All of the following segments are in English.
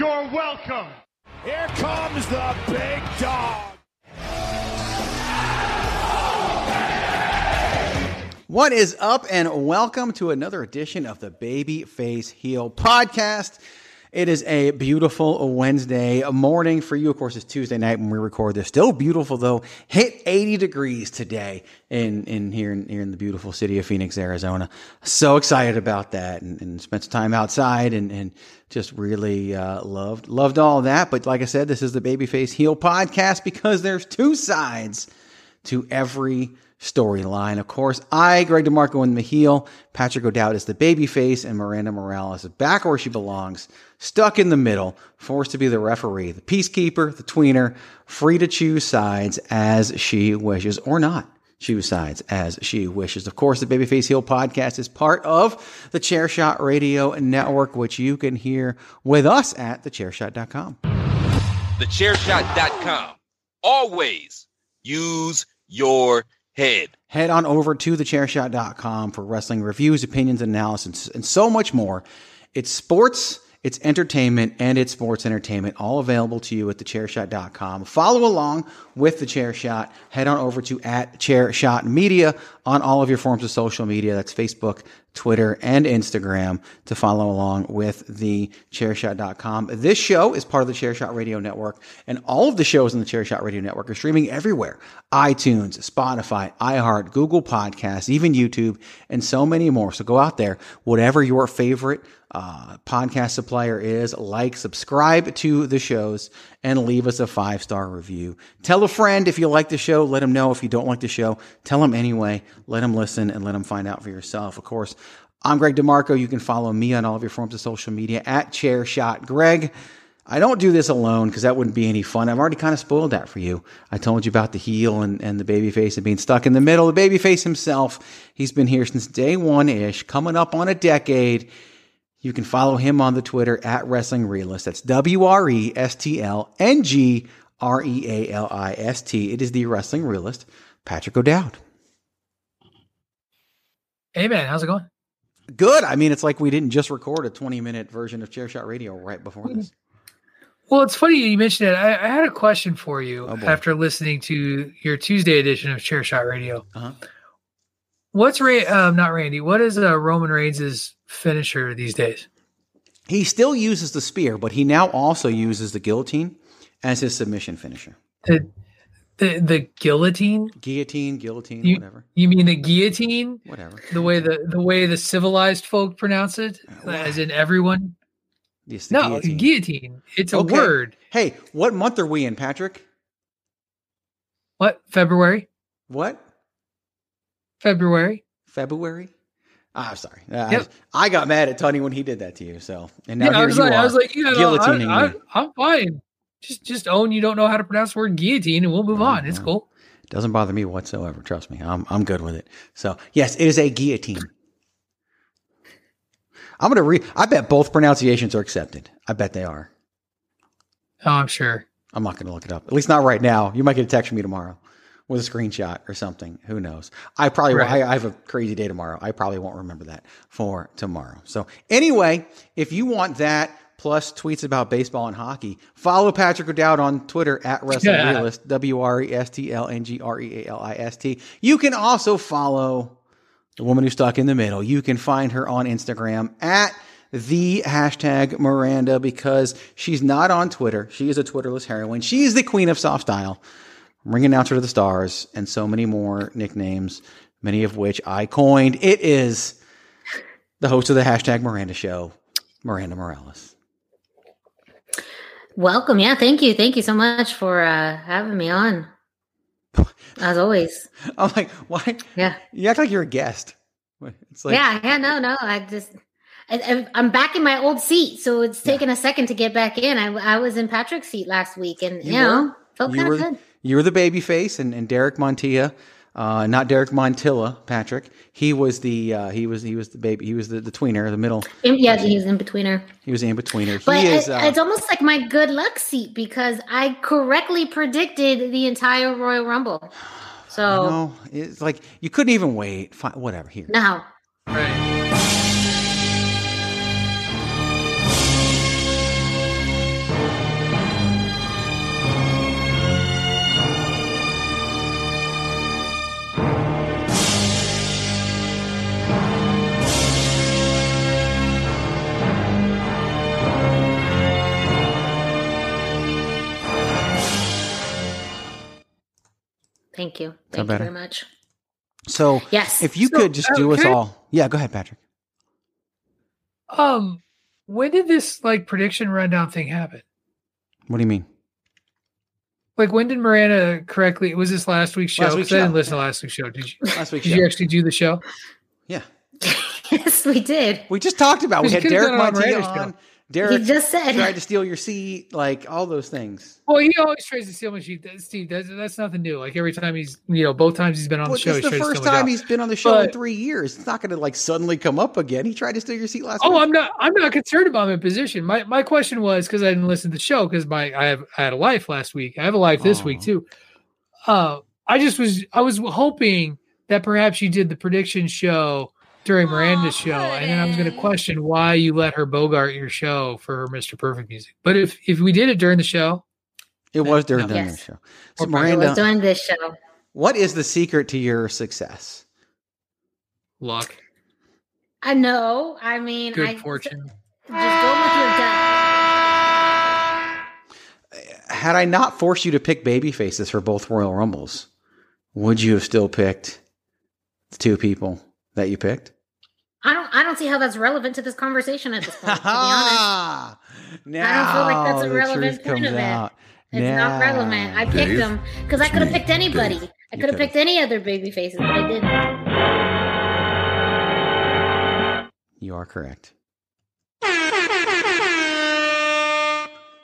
You're welcome. Here comes the big dog. What is up, and welcome to another edition of the Baby Face Heel podcast. It is a beautiful Wednesday morning for you. Of course, it's Tuesday night when we record this. Still beautiful though. Hit 80 degrees today in, in here in here in the beautiful city of Phoenix, Arizona. So excited about that, and, and spent some time outside, and and just really uh, loved loved all that. But like I said, this is the Babyface Heel podcast because there's two sides to every storyline. Of course, I, Greg DeMarco, in the heel. Patrick O'Dowd is the babyface, and Miranda Morales is back where she belongs, stuck in the middle, forced to be the referee, the peacekeeper, the tweener, free to choose sides as she wishes or not. Choose sides as she wishes. Of course, the Babyface Heel podcast is part of the Chairshot Radio Network, which you can hear with us at thechairshot.com. Thechairshot.com. Always use your head. Head on over to thechairshot.com for wrestling reviews, opinions, analysis, and so much more. It's sports, it's entertainment, and it's sports entertainment, all available to you at thechairshot.com. Follow along with the chair shot. Head on over to at chair shot media on all of your forms of social media. That's Facebook, Twitter, and Instagram to follow along with the chairshot.com. This show is part of the Chairshot Radio Network, and all of the shows in the Chairshot Radio Network are streaming everywhere iTunes, Spotify, iHeart, Google Podcasts, even YouTube, and so many more. So go out there, whatever your favorite uh, podcast supplier is, like, subscribe to the shows, and leave us a five star review. Tell a friend if you like the show. Let them know if you don't like the show. Tell them anyway. Let them listen and let them find out for yourself. Of course, I'm Greg DeMarco. You can follow me on all of your forms of social media at Chairshot Greg. I don't do this alone because that wouldn't be any fun. I've already kind of spoiled that for you. I told you about the heel and, and the baby face and being stuck in the middle. The baby face himself, he's been here since day one ish, coming up on a decade. You can follow him on the Twitter at Wrestling Realist. That's W R E S T L N G R E A L I S T. It is the Wrestling Realist, Patrick O'Dowd. Hey man, how's it going? Good. I mean, it's like we didn't just record a 20 minute version of Chairshot Radio right before this. Well, it's funny you mentioned it. I, I had a question for you Oh, after listening to your Tuesday edition of Chair Shot Radio. Uh-huh. What's Ray? Um, not Randy. What is uh, Roman Reigns' finisher these days? He still uses the spear, but he now also uses the guillotine as his submission finisher. The the, the guillotine? Guillotine, guillotine, You, whatever. you mean the guillotine? Whatever. The way the the way the civilized folk pronounce it, as in everyone. Yes, No, guillotine. guillotine. It's a Okay. word. Hey, what month are we in, Patrick? What February? What? February. February? Ah, I'm sorry. Uh, Yep. I, I got mad at Tony when he did that to you. So, and now yeah, I was you like, are, I was like, you know, guillotining I, me. I, I'm fine. Just just own you don't know how to pronounce the word guillotine, and we'll move on. It's cool. Doesn't bother me whatsoever. Trust me, I'm I'm good with it. So, yes, it is a guillotine. I'm gonna read. I bet both pronunciations are accepted. I bet they are. Oh, I'm sure. I'm not gonna look it up. At least not right now. You might get a text from me tomorrow with a screenshot or something. Who knows? I probably Right. I, I have a crazy day tomorrow. I probably won't remember that for tomorrow. So anyway, if you want that plus tweets about baseball and hockey, follow Patrick O'Dowd on Twitter at Wrestling Yeah. Realist W R E S T L N G R E A L I S T. You can also follow the woman who's stuck in the middle. You can find her on Instagram at the hashtag Miranda because she's not on Twitter. She is a Twitterless heroine. She is the queen of soft style, ring announcer to the stars, and so many more nicknames, many of which I coined. It is the host of the hashtag Miranda show, Miranda Morales. Welcome. Yeah, thank you. Thank you so much for uh, having me on. As always. I'm like, why? Yeah. You act like you're a guest. It's like, yeah, yeah, no, no. I just I, I'm back in my old seat, so it's taken a second to get back in. I, I was in Patrick's seat last week, and you, You know, were. felt kind of good. You were the baby face and, and Derek Montilla, uh, not Derek Montilla, Patrick. He was the uh, he was he was the baby he was the, the tweener, the middle. In- Yeah, he's in betweener. He was the in betweener. But He is. it- Uh, it's almost like my good luck seat because I correctly predicted the entire Royal Rumble. So you know, it's like you couldn't even wait. Fine, whatever. Here. now, Right. Thank you. Thank you better? very much. So Yes. if you So, could just uh, do us can I- all. Yeah, go ahead, Patrick. Um, when did this like prediction rundown thing happen? What do you mean? Like when did Miranda correctly? Was this last week's show? Last 'Cause week's I didn't listen yeah. to last week's show. Did you? Last week's Did show. you actually do the show? Yeah, yes, we did. we just talked about. We had could've Derek done it on Montilla Miranda's show. on. Derek He just said tried to steal your seat, like all those things. Well, he always tries to steal my seat. Steve, that's, that's nothing new. Like every time he's, you know, both times he's been on Well, the show, this he's is the to first steal time he's been on the show in three years. It's not going to like suddenly come up again. He tried to steal your seat last week. Oh, week. I'm not. I'm not concerned about my position. My my question was because I didn't listen to the show because my I have I had a life last week. I have a life this week too. Uh, I just was I was hoping that perhaps you did the prediction show during Miranda's oh, show, and then I was going to question why you let her bogart your show for her Mr. Perfect music. But if if we did it during the show, It was during No. the Yes. show. So Or- I Miranda, was doing this show. what is the secret to your success? luck, I know. I mean, good I, fortune. Just go with your gut. Had I not forced you to pick baby faces for both Royal Rumbles, would you have still picked the two people that you picked? I don't. I don't see how that's relevant to this conversation at this point. To be honest, now I don't feel like that's a relevant point of it. out. it's not relevant. I picked Dave, them because I could have picked anybody. Dave. I could have picked any other baby faces, but I didn't. You are correct.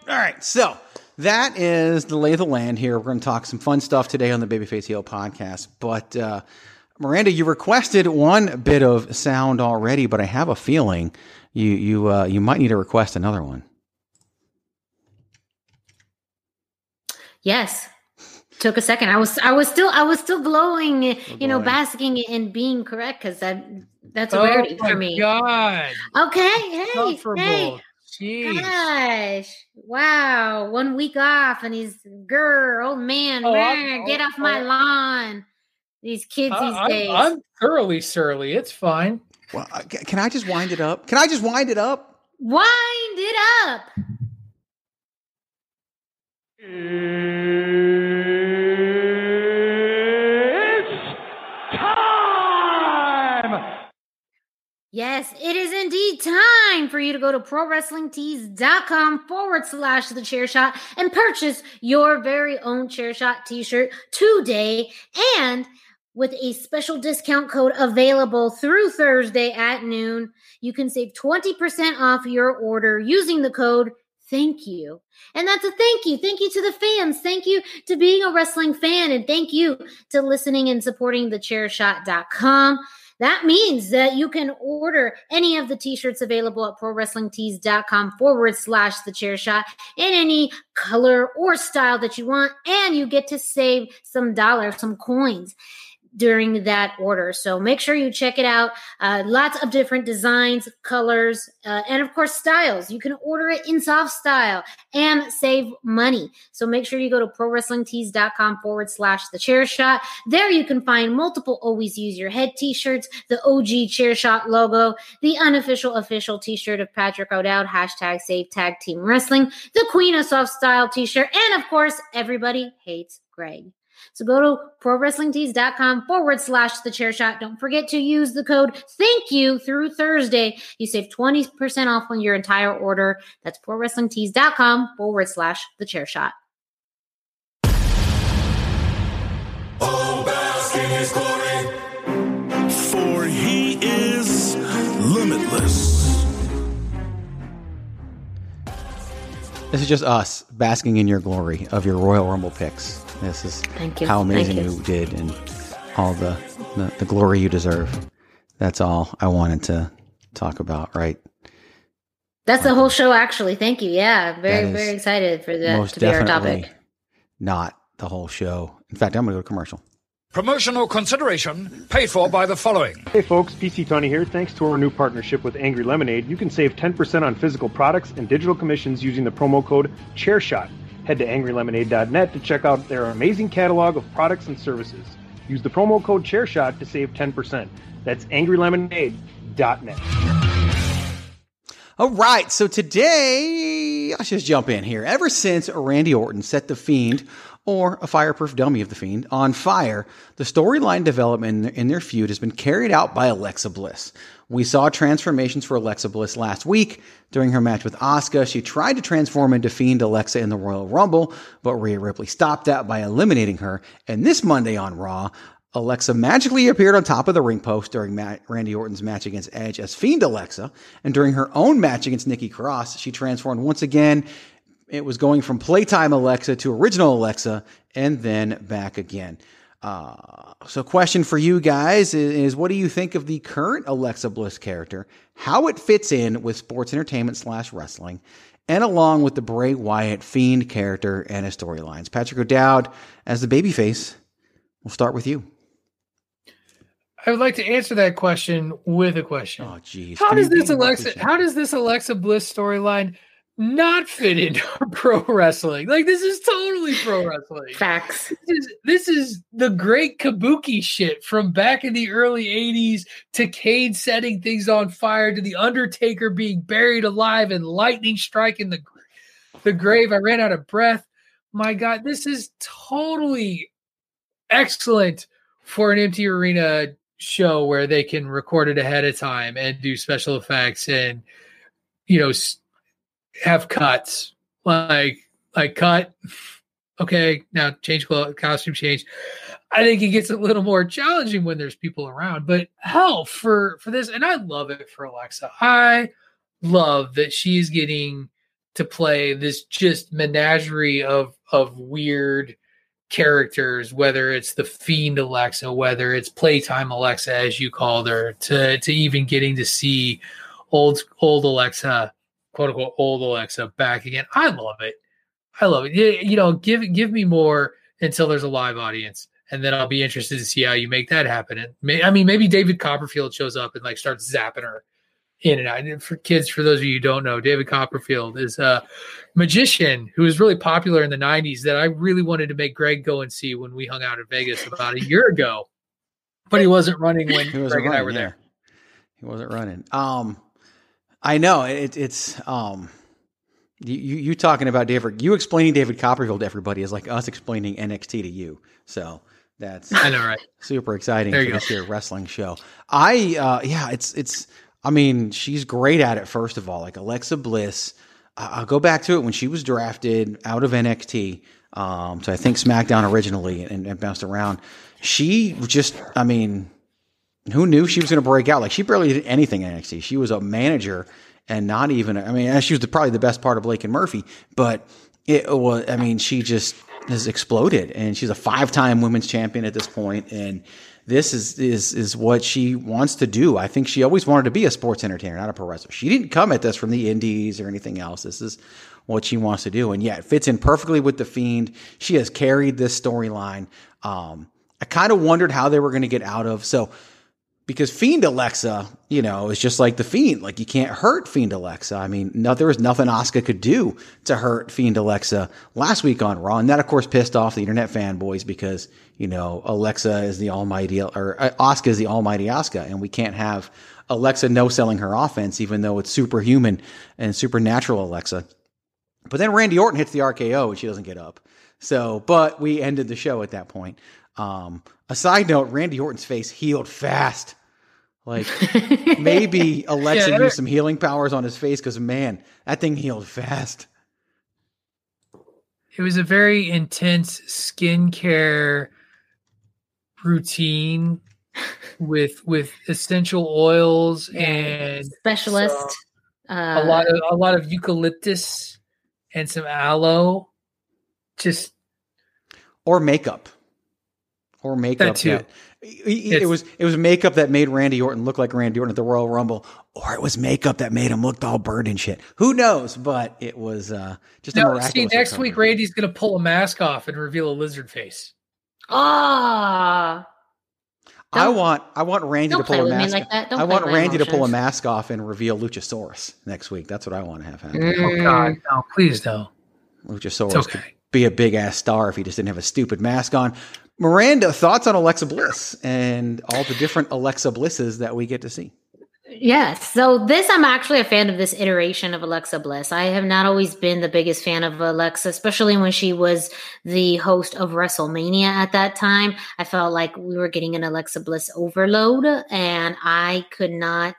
All right, so that is the lay of the land here. We're going to talk some fun stuff today on the Babyface Heel podcast. But uh, Miranda, you requested one bit of sound already, but I have a feeling you you uh, you might need to request another one. Yes. Took a second. I was I was still I was still glowing, you know, boy. basking in being correct because that that's a Oh rarity my for me. Oh god. Okay, hey, Comfortable. hey, Jeez. gosh, wow, one week off and he's girl, old man, Oh, I'm- man, get oh, off my oh. lawn. These kids I- these I'm, days. I'm thoroughly surly. It's fine. Well, can I just wind it up? Can I just wind it up? Wind it up. It's time! Yes, it is indeed time for you to go to prowrestlingtees.com forward slash the chair shot and purchase your very own chair shot t shirt today. And with a special discount code available through Thursday at noon, you can save 20% off your order using the code thank you. And that's a thank you. Thank you to the fans. Thank you to being a wrestling fan. And thank you to listening and supporting thechairshot.com. That means that you can order any of the t-shirts available at prowrestlingtees.com forward slash the chair shot in any color or style that you want. And you get to save some dollars, some coins during that order. So make sure you check it out. Uh, lots of different designs, colors, uh, and of course, styles. You can order it in soft style and save money. So make sure you go to prowrestlingtees.com forward slash the chair shot. There you can find multiple always use your head t-shirts, the OG chair shot logo, the unofficial official t-shirt of Patrick O'Dowd, hashtag save tag team wrestling, the Queen of Soft Style t-shirt, and of course, everybody hates Greg. So go to prowrestlingtees.com forward slash the chair shot. Don't forget to use the code thank you through Thursday. You save 20% off on your entire order. That's prowrestlingtees.com forward slash the chair shot. This is just us basking in your glory of your Royal Rumble picks. This is Thank you. how amazing you. you. did and all the, the the glory you deserve. That's all I wanted to talk about. Right? That's the whole show, actually. Thank you. Yeah, very, very excited for that to be our topic. not the whole show. In fact, I'm going to go to commercial. Promotional consideration paid for by the following. Hey folks, PC Tony here. Thanks to our new partnership with Angry Lemonade, you can save 10% on physical products and digital commissions using the promo code ChairShot. Head to angrylemonade.net to check out their amazing catalog of products and services. Use the promo code ChairShot to save 10%. That's angrylemonade.net. All right, so today, let's just jump in here. Ever since Randy Orton set The Fiend, or a fireproof dummy of The Fiend, on fire, the storyline development in their feud has been carried out by Alexa Bliss. We saw transformations for Alexa Bliss last week during her match with Asuka. She tried to transform into Fiend Alexa in the Royal Rumble, but Rhea Ripley stopped that by eliminating her. And this Monday on Raw, Alexa magically appeared on top of the ring post during Matt, Randy Orton's match against Edge as Fiend Alexa, and during her own match against Nikki Cross, she transformed once again. It was going from playtime Alexa to original Alexa, and then back again. Uh, so, question for you guys is, is: What do you think of the current Alexa Bliss character? How it fits in with sports entertainment slash wrestling, and along with the Bray Wyatt Fiend character and his storylines? Patrick O'Dowd as the babyface. We'll start with you. I would like to answer that question with a question. Oh, geez. How Can does this Alexa? How does this Alexa Bliss storyline not fit into pro wrestling? Like this is totally pro wrestling. Facts. This is, this is the great kabuki shit from back in the early 80s to Kane setting things on fire to the Undertaker being buried alive and lightning striking the the grave. I ran out of breath. My God, this is totally excellent for an empty arena show where they can record it ahead of time and do special effects and you know s- have cuts. Like like cut. Okay now change clothes costume change. I think it gets a little more challenging when there's people around but hell for for this and i love it for alexa. I love that she's getting to play this just menagerie of of weird characters, whether it's the fiend Alexa, whether it's playtime Alexa, as you called her, to to even getting to see old old Alexa, quote unquote old Alexa back again. I love it. I love it. You, you know, give give me more until there's a live audience, and then I'll be interested to see how you make that happen. And may, I mean, maybe David Copperfield shows up and like starts zapping her in and out. And for kids, for those of you who don't know, David Copperfield is a magician who was really popular in the '90s that I really wanted to make Greg go and see when we hung out in Vegas about a year ago, but he wasn't running when He Greg and I were yeah. there. He wasn't running. Um, I know it, it's um, you you talking about David, you explaining David Copperfield to everybody is like us explaining NXT to you. So that's I know, right? super exciting There for you this year wrestling show. I uh, yeah, it's it's. I mean, she's great at it. First of all, like Alexa Bliss. I'll go back to it when she was drafted out of NXT. Um, so I think SmackDown originally and, and bounced around. She just, I mean, who knew she was going to break out? Like she barely did anything in NXT. She was a manager and not even. I mean, she was the, probably the best part of Blake and Murphy, but it was. I mean, she just has exploded, and she's a five-time women's champion at this point, and this is is is what she wants to do. I think she always wanted to be a sports entertainer, not a pro wrestler. She didn't come at this from the indies or anything else. This is what she wants to do, and yeah, it fits in perfectly with the Fiend. She has carried this storyline. Um, I kind of wondered how they were going to get out of so because Fiend Alexa, you know, is just like the Fiend. Like you can't hurt Fiend Alexa. I mean, no, there was nothing Asuka could do to hurt Fiend Alexa last week on Raw, and that of course pissed off the internet fanboys because you know Alexa is the almighty or uh, Asuka is the almighty Asuka, and we can't have Alexa no selling her offense, even though it's superhuman and supernatural Alexa. But then Randy Orton hits the RKO and she doesn't get up. So, but we ended the show at that point. Um, a side note, Randy Orton's face healed fast. Like maybe Alexa Yeah, used some healing powers on his face because man, that thing healed fast. It was a very intense skincare routine with with essential oils and Specialist. uh, a lot of a lot of eucalyptus and some aloe. Just Or makeup. Or makeup. That too. It, it was it was makeup that made Randy Orton look like Randy Orton at the Royal Rumble, or it was makeup that made him look all burned and shit. Who knows? But it was uh, just a no, miraculous. see next recovery. week Randy's gonna pull a mask off and reveal a lizard face. Ah, I Don't- want I want Randy don't to pull play a with me mask. like that. Don't I play want with my Randy to pull a mask off and reveal Luchasaurus next week. That's what I want to have happen. Oh God, no, please no. Luchasaurus It's could be a big ass star if he just didn't have a stupid mask on. Miranda, thoughts on Alexa Bliss and all the different Alexa Blisses that we get to see? Yes. So this, I'm actually a fan of this iteration of Alexa Bliss. I have not always been the biggest fan of Alexa, especially when she was the host of WrestleMania at that time. I felt like we were getting an Alexa Bliss overload and I could not,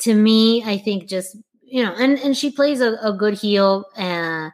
to me, I think just, you know, and, and she plays a, a good heel, uh,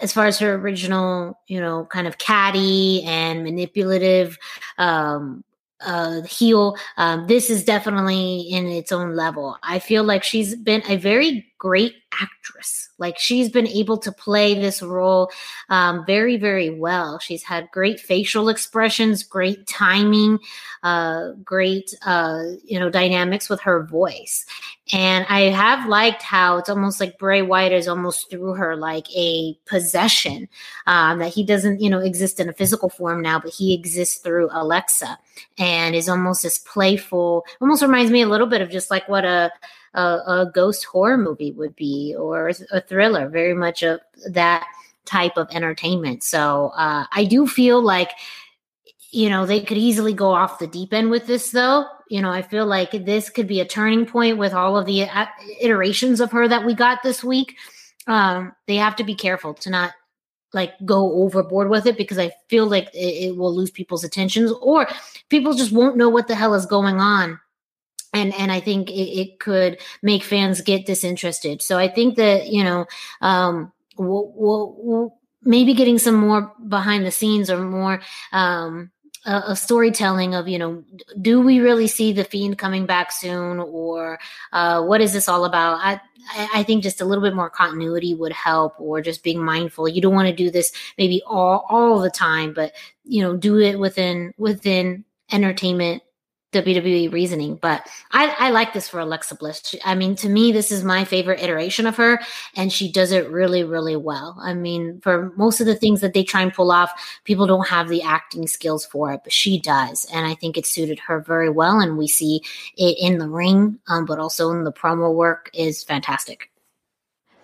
as far as her original, you know, kind of catty and manipulative, um, uh heel um this is definitely in its own level. I feel like she's been a very great actress. Like she's been able to play this role um very very well. She's had great facial expressions great timing uh great uh you know dynamics with her voice. And i have liked how it's almost like bray wyatt is almost through her like a possession um that he doesn't you know exist in a physical form now but he exists through alexa and is almost this playful. Almost reminds me a little bit of just like what a a, a ghost horror movie would be or a thriller very much of that type of entertainment so uh, i do feel like you know they could easily go off the deep end with this though you know i feel like this could be a turning point with all of the uh, iterations of her that we got this week um, they have to be careful to not like go overboard with it because I feel like it, it will lose people's attentions or people just won't know what the hell is going on. And and I think it, it could make fans get disinterested. So I think that you know, um, we'll, we'll, we'll maybe getting some more behind the scenes or more um, a, storytelling of you know, do we really see the fiend coming back soon, or uh, what is this all about? I I think just a little bit more continuity would help, or just being mindful. You don't want to do this maybe all all the time, but you know, do it within within entertainment WWE reasoning, but I, I like this for Alexa Bliss. She, I mean, to me, this is my favorite iteration of her, and she does it really, really well. I mean, for most of the things that they try and pull off, people don't have the acting skills for it, but she does, and I think it suited her very well. And we see it in the ring, um, but also in the promo work is fantastic.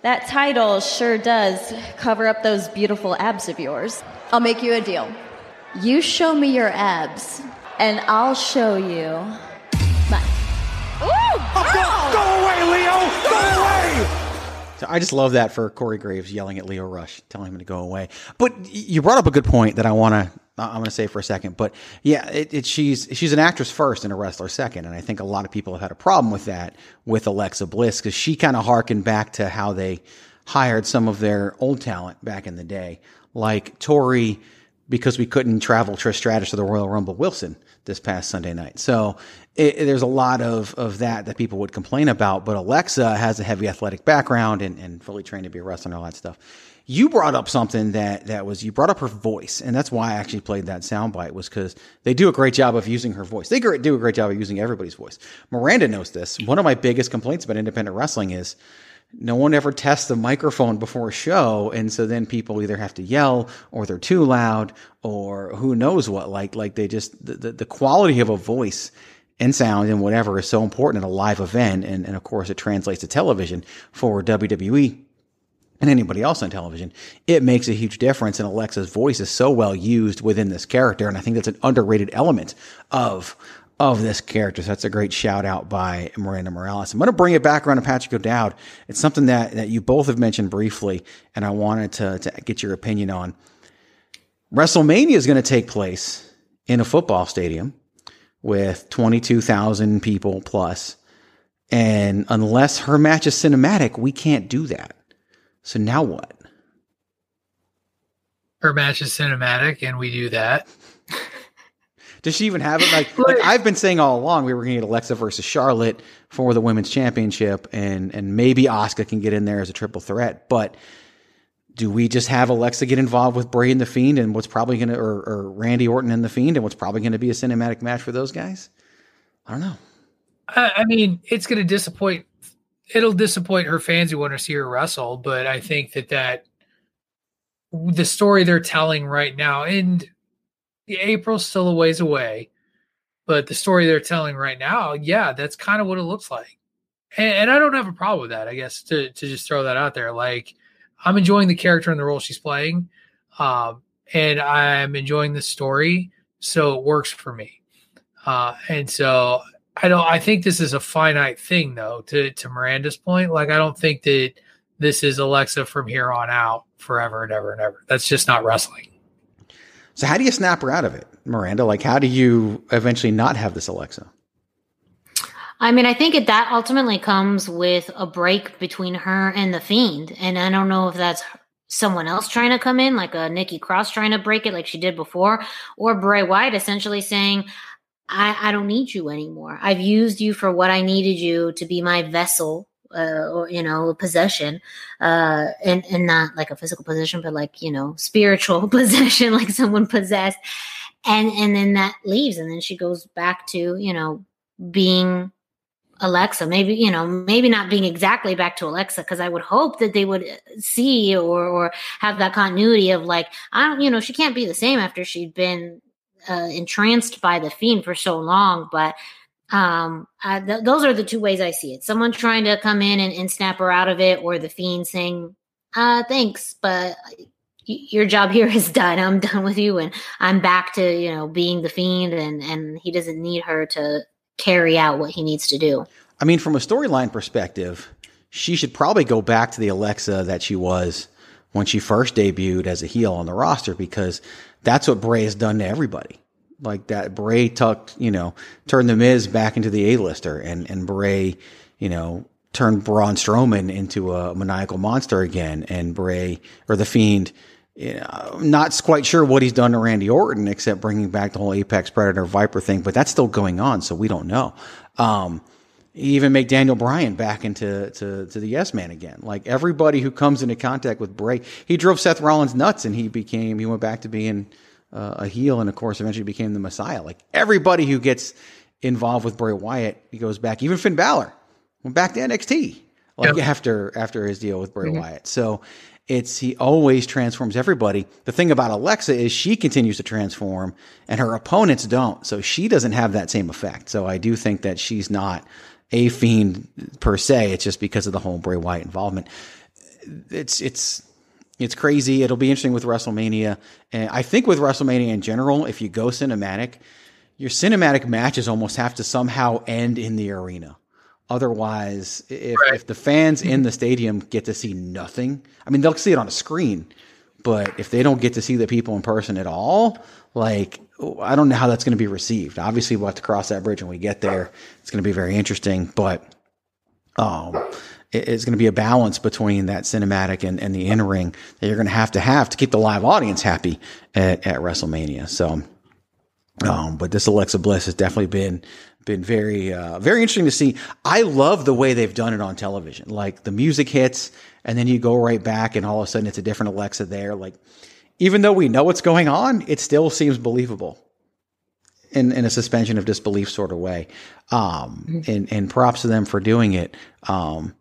That title sure does cover up those beautiful abs of yours. I'll make you a deal. You show me your abs and I'll show you my. Ooh, oh, go, go away, Lio! Go away! So I just love that for Corey Graves yelling at Lio Rush, telling him to go away. But you brought up a good point that I want to I'm going to say for a second, but yeah, it, it, she's she's an actress first and a wrestler second, and I think a lot of people have had a problem with that with Alexa Bliss because she kind of harkened back to how they hired some of their old talent back in the day, like Torrie because we couldn't travel Trish Stratus to the Royal Rumble Wilson this past Sunday night. So it, there's a lot of, of that that people would complain about. But Alexa has a heavy athletic background and, and fully trained to be a wrestler and all that stuff. You brought up something that, that was, you brought up her voice. And that's why I actually played that soundbite was because they do a great job of using her voice. They do a great job of using everybody's voice. Miranda knows this. One of my biggest complaints about independent wrestling is no one ever tests the microphone before a show and so then people either have to yell or they're too loud or who knows what like like they just the, the quality of a voice and sound and whatever is so important in a live event and, and of course it translates to television for WWE and anybody else on television, it makes a huge difference. And Alexa's voice is so well used within this character. And I think that's an underrated element of of this character. So that's a great shout out by Miranda Morales. I'm going to bring it back around to Patrick O'Dowd. It's something that, that you both have mentioned briefly, and I wanted to, to get your opinion on. WrestleMania is going to take place in a football stadium with 22,000 people plus. And unless her match is cinematic, we can't do that. So now what? Her match is cinematic, and we do that. Does she even have it? Like, like I've been saying all along, we were going to get Alexa versus Charlotte for the women's championship, and and maybe Asuka can get in there as a triple threat. But do we just have Alexa get involved with Bray and the Fiend, and what's probably going to, or, or Randy Orton and the Fiend, and what's probably going to be a cinematic match for those guys? I don't know. I, I mean, it's going to disappoint. It'll disappoint her fans who want to see her wrestle, but I think that that the story they're telling right now, and April's still a ways away, but the story they're telling right now, yeah, that's kind of what it looks like. And, and, I don't have a problem with that, I guess, to, to just throw that out there. Like, I'm enjoying the character and the role she's playing, um, and I'm enjoying the story, so it works for me. Uh, and so I don't. I think this is a finite thing, though. To to Miranda's point, like I don't think that this is Alexa from here on out forever and ever and ever. That's just not wrestling. So how do you snap her out of it, Miranda? Like, how do you eventually not have this Alexa? I mean, I think it, that ultimately comes with a break between her and the Fiend, and I don't know if that's someone else trying to come in, like a Nikki Cross trying to break it, like she did before, or Bray Wyatt essentially saying, I, I don't need you anymore. I've used you for what I needed you to be my vessel uh, or you know possession uh and and not like a physical possession but like you know spiritual possession like someone possessed and and then that leaves and then she goes back to you know being Alexa, maybe you know, maybe not being exactly back to Alexa, because I would hope that they would see or or have that continuity of like, I don't, you know, she can't be the same after she'd been uh, entranced by the fiend for so long. But um th- those are the two ways i see it. Someone trying to come in and, and snap her out of it or the fiend saying uh thanks but your job here is done. I'm done with you and i'm back to you know being the fiend and and he doesn't need her to carry out what he needs to do. I mean from a storyline perspective she should probably go back to the alexa that she was when she first debuted as a heel on the roster because that's what bray has done to everybody like that Bray tucked, you know, turned the Miz back into the A-lister and, and Bray, you know, turned Braun Strowman into a maniacal monster again and Bray or the Fiend, you know, not quite sure what he's done to Randy Orton except bringing back the whole Apex Predator Viper thing, but that's still going on. So we don't know. Um, even make Daniel Bryan back into to, to the yes man again. Like everybody who comes into contact with Bray, he drove Seth Rollins nuts and he became, he went back to being, uh, a heel and of course eventually became the Messiah. Like everybody who gets involved with Bray Wyatt. He goes back, even Finn Balor went back to NXT like Yep. after after his deal with Bray Mhm. Wyatt. So it's he always transforms everybody. The thing about Alexa is she continues to transform and her opponents don't. So she doesn't have that same effect. So I do think that she's not a fiend per se. It's just because of the whole Bray Wyatt involvement. It's it's it's crazy. It'll be interesting with WrestleMania. And I think with WrestleMania in general, if you go cinematic, your cinematic matches almost have to somehow end in the arena. Otherwise, if, if the fans in the stadium get to see nothing, I mean, they'll see it on a screen, but if they don't get to see the people in person at all, like, I don't know how that's going to be received. Obviously, we'll have to cross that bridge when we get there. It's going to be very interesting, but um, it's going to be a balance between that cinematic and, and the in ring that you're going to have to have to keep the live audience happy at, at WrestleMania. So, um, but this Alexa Bliss has definitely been been very uh, very interesting to see. I love the way they've done it on television. Like the music hits, and then you go right back, and all of a sudden it's a different Alexa there. Like even though we know what's going on, it still seems believable in, in a suspension of disbelief sort of way. Um, and, and props to them for doing it. Um,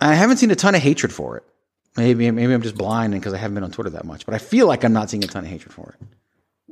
I haven't seen a ton of hatred for it. Maybe maybe I'm just blind because I haven't been on Twitter that much, but I feel like I'm not seeing a ton of hatred for it.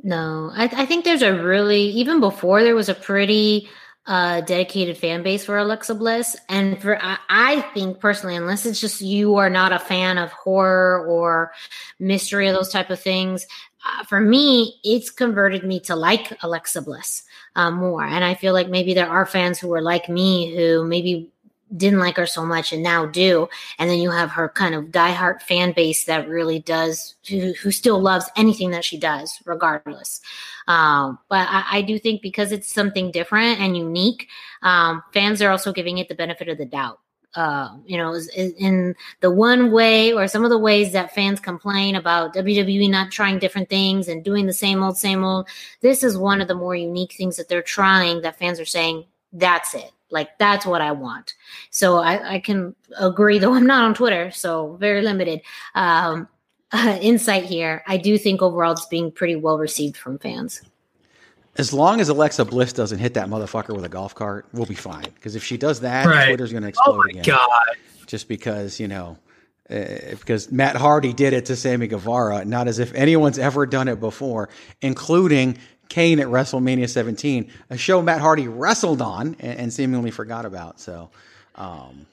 No, I, I think there's a really even before there was a pretty uh, dedicated fan base for Alexa Bliss, and for I, I think personally, unless it's just you are not a fan of horror or mystery or those type of things, uh, for me, it's converted me to like Alexa Bliss uh, more, and I feel like maybe there are fans who are like me who maybe didn't like her so much and now do. And then you have her kind of diehard fan base that really does, who, who still loves anything that she does, regardless. Um, but I, I do think because it's something different and unique, um, fans are also giving it the benefit of the doubt. Uh, you know, in the one way or some of the ways that fans complain about WWE not trying different things and doing the same old, same old. This is one of the more unique things that they're trying that fans are saying, that's it. Like, that's what I want. So I, I can agree, though I'm not on Twitter, so very limited um, insight here. I do think overall it's being pretty well received from fans. As long as Alexa Bliss doesn't hit that motherfucker with a golf cart, we'll be fine. Because if she does that, Right. Twitter's going to explode Oh my again. God. Just because you know, uh, because Matt Hardy did it to Sammy Guevara, not as if anyone's ever done it before, including Kane at WrestleMania 17, a show Matt Hardy wrestled on and, and seemingly forgot about. So, um,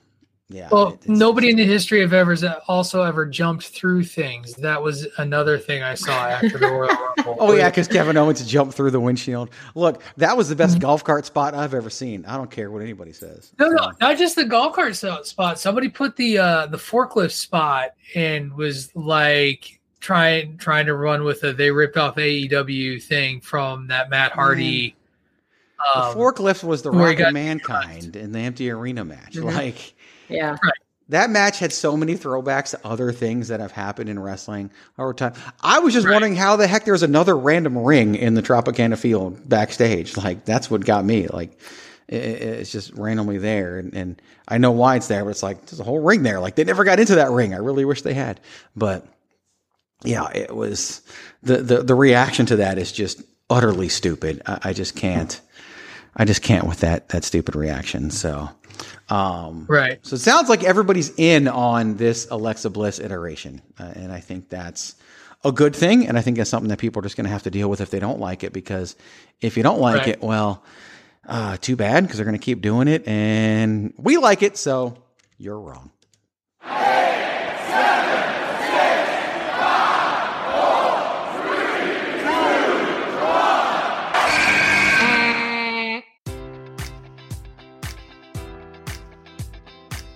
yeah, Well, nobody in the history of ever also ever jumped through things. That was another thing I saw after the Royal Rumble. Oh yeah, because Kevin Owens jumped through the windshield. Look, that was the best golf cart spot I've ever seen. I don't care what anybody says. No, no, not just the golf cart spot. Somebody put the uh the forklift spot and was like trying trying to run with a They ripped off AEW thing from that Matt Hardy. The Um, forklift was the where Rock of Mankind in the empty arena match. Mhm. Like Yeah. that match had so many throwbacks to other things that have happened in wrestling over time. I was just wondering how the heck there's another random ring in the Tropicana field backstage. Like that's what got me. Like i- i- it's just randomly there, and, and I know why it's there, but it's like there's a whole ring there. Like they never got into that ring. I really wish they had, but yeah, it was the the the reaction to that is just utterly stupid. I, I just can't. I just can't with that that stupid reaction. So, um, Right. So it sounds like everybody's in on this Alexa Bliss iteration, uh, and I think that's a good thing. And I think that's something that people are just going to have to deal with if they don't like it. Because if you don't like Right. it, well, uh, too bad because they're going to keep doing it, and we like it. So you're wrong.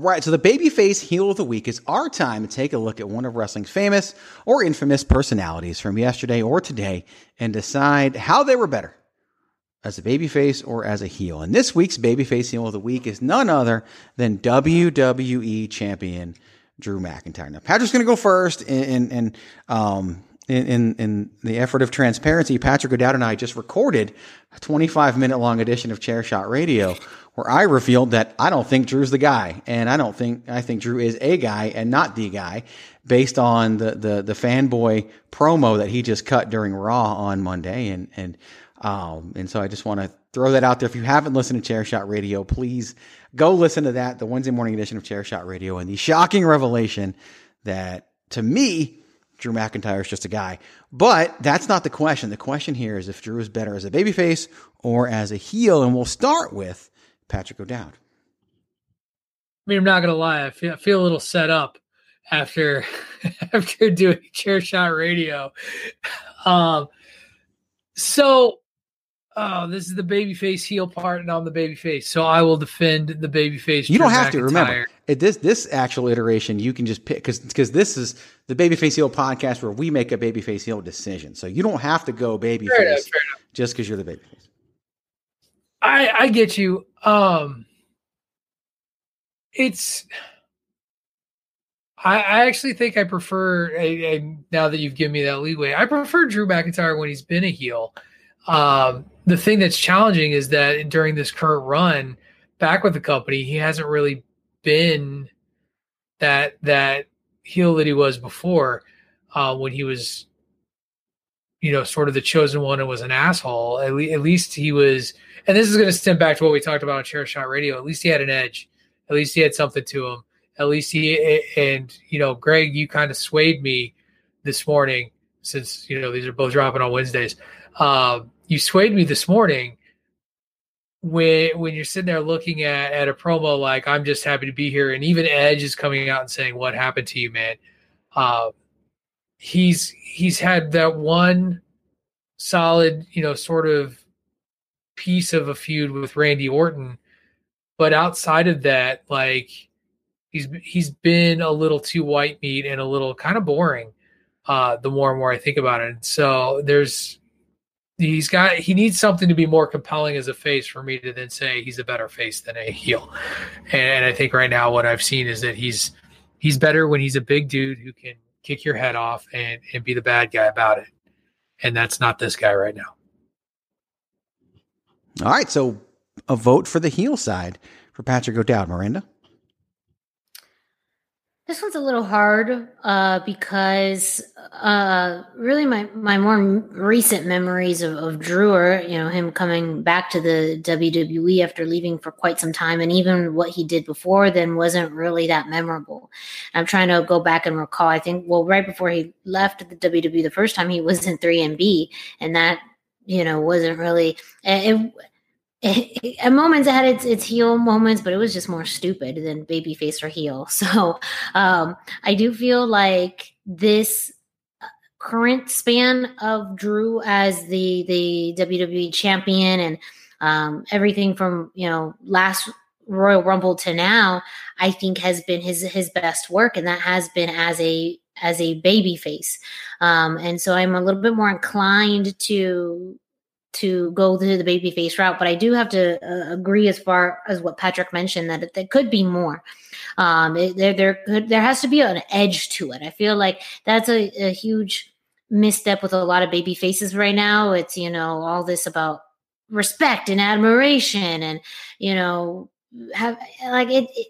right, so the babyface heel of the week is our time to take a look at one of wrestling's famous or infamous personalities from yesterday or today and decide how they were better as a babyface or as a heel. And this week's babyface heel of the week is none other than WWE champion Drew McIntyre. Now, Patrick's going to go first and in, um, in, in, in, the effort of transparency. Patrick O'Dowd and I just recorded a 25 minute long edition of Chair Shot Radio where I revealed that I don't think Drew's the guy, and I don't think I think Drew is a guy and not the guy, based on the the the fanboy promo that he just cut during Raw on Monday, and and um and so I just want to throw that out there. If you haven't listened to Chair Shot Radio, please go listen to that, the Wednesday morning edition of Chair Shot Radio, and the shocking revelation that to me. Drew McIntyre is just a guy. But that's not the question. The question here is if Drew is better as a babyface or as a heel. And we'll start with Patrick O'Dowd. I mean, I'm not gonna lie, I feel, I feel a little set up after after doing chair shot radio. Um, so oh, this is the babyface heel part, and I'm the babyface, so I will defend the babyface. You don't have McIntyre. to remember it, this this actual iteration. You can just pick because because this is the babyface heel podcast where we make a babyface heel decision. So you don't have to go babyface just because you're the babyface. I I get you. Um it's I, I actually think I prefer a, a, now that you've given me that leeway, I prefer Drew McIntyre when he's been a heel. Um the thing that's challenging is that during this current run back with the company, he hasn't really been that that heel that he was before uh, when he was you know sort of the chosen one and was an asshole at, le- at least he was and this is going to stem back to what we talked about on chair shot radio. At least he had an edge. At least he had something to him. At least he and you know greg you kind of swayed me this morning since you know these are both dropping on wednesdays. Um, you swayed me this morning when when you're sitting there looking at at a promo like I'm just happy to be here, and even Edge is coming out and saying, "What happened to you, man?" Uh, he's he's had that one solid, you know, sort of piece of a feud with Randy Orton, but outside of that, like he's he's been a little too white meat and a little kind of boring. Uh, the more and more I think about it, so there's he's got he needs something to be more compelling as a face for me to then say he's a better face than a heel. And I think right now what I've seen is that he's he's better when he's a big dude who can kick your head off and and be the bad guy about it. And that's not this guy right now. All right, so a vote for the heel side for Patrick O'Dowd, Miranda. This one's a little hard uh, because uh, really my, my more recent memories of, of Drew are, you know, him coming back to the WWE after leaving for quite some time. And even what he did before then wasn't really that memorable. I'm trying to go back and recall. I think, well, right before he left the WWE the first time, he was in 3MB. And that, you know, wasn't really. It, at moments it had its its heel moments, but it was just more stupid than babyface or heel. So um, I do feel like this uh, current span of Drew as the the WWE champion and um, everything from you know last Royal Rumble to now, I think has been his his best work, and that has been as a as a baby face. Um, and so I'm a little bit more inclined to to go to the baby face route, but I do have to uh, agree as far as what Patrick mentioned that there could be more. Um, it, there, there could, there has to be an edge to it. I feel like that's a, a huge misstep with a lot of baby faces right now. It's you know all this about respect and admiration, and you know have like it, it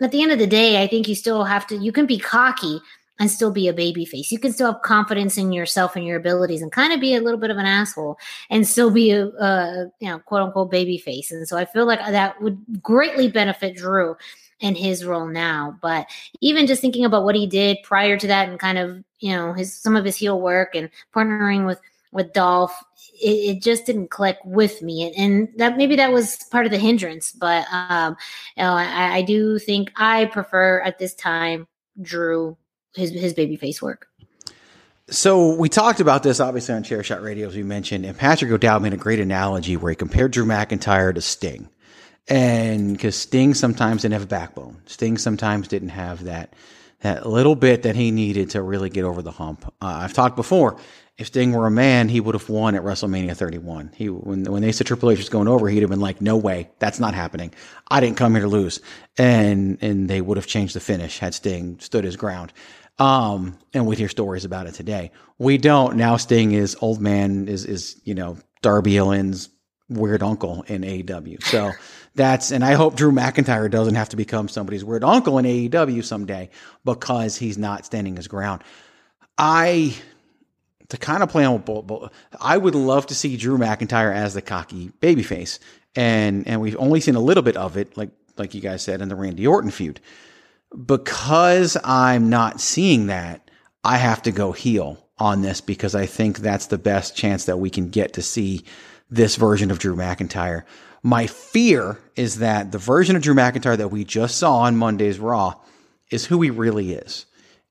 at the end of the day, I think you still have to. You can be cocky, and still be a baby face. You can still have confidence in yourself and your abilities and kind of be a little bit of an asshole and still be a, a you know, quote unquote baby face. And so I feel like that would greatly benefit Drew in his role now. But even just thinking about what he did prior to that and kind of, you know, his some of his heel work and partnering with with Dolph, it, it, just didn't click with me, and, and, that maybe that was part of the hindrance. But um, you know, I, I do think I prefer at this time Drew his his baby face work. So we talked about this obviously on Chair Shot Radio as we mentioned, and Patrick O'Dowd made a great analogy where he compared Drew McIntyre to Sting, and because Sting sometimes didn't have a backbone, Sting sometimes didn't have that that little bit that he needed to really get over the hump. Uh, I've talked before. If Sting were a man, he would have won at WrestleMania 31. He when when they said Triple H was going over, he'd have been like, "No way, that's not happening. I didn't come here to lose." And and they would have changed the finish had Sting stood his ground. Um, and we hear stories about it today. We don't. Now Sting is old man is, is, you know, Darby Allin's weird uncle in AEW. So that's, and I hope Drew McIntyre doesn't have to become somebody's weird uncle in AEW someday because he's not standing his ground. I, to kind of play on both, I would love to see Drew McIntyre as the cocky babyface. And, and we've only seen a little bit of it, like, like you guys said in the Randy Orton feud because I'm not seeing that, I have to go heel on this because I think that's the best chance that we can get to see this version of Drew McIntyre. My fear is that the version of Drew McIntyre that we just saw on Monday's Raw is who he really is.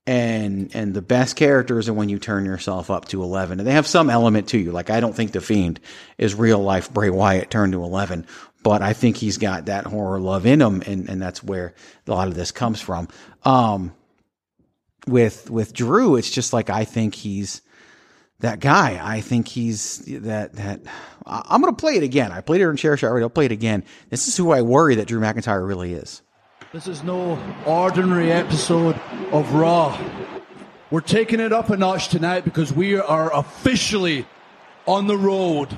And and the best characters are when you turn yourself up to 11. And they have some element to you. Like I don't think The Fiend is real life Bray Wyatt turned to 11, but I think he's got that horror love in him, and, and that's where a lot of this comes from. Um, with with Drew, it's just like I think he's that guy. I think he's that that. I'm going to play it again. I played it in Shot already. I'll play it again. This is who I worry that Drew McIntyre really is. This is no ordinary episode of Raw. We're taking it up a notch tonight because we are officially on the road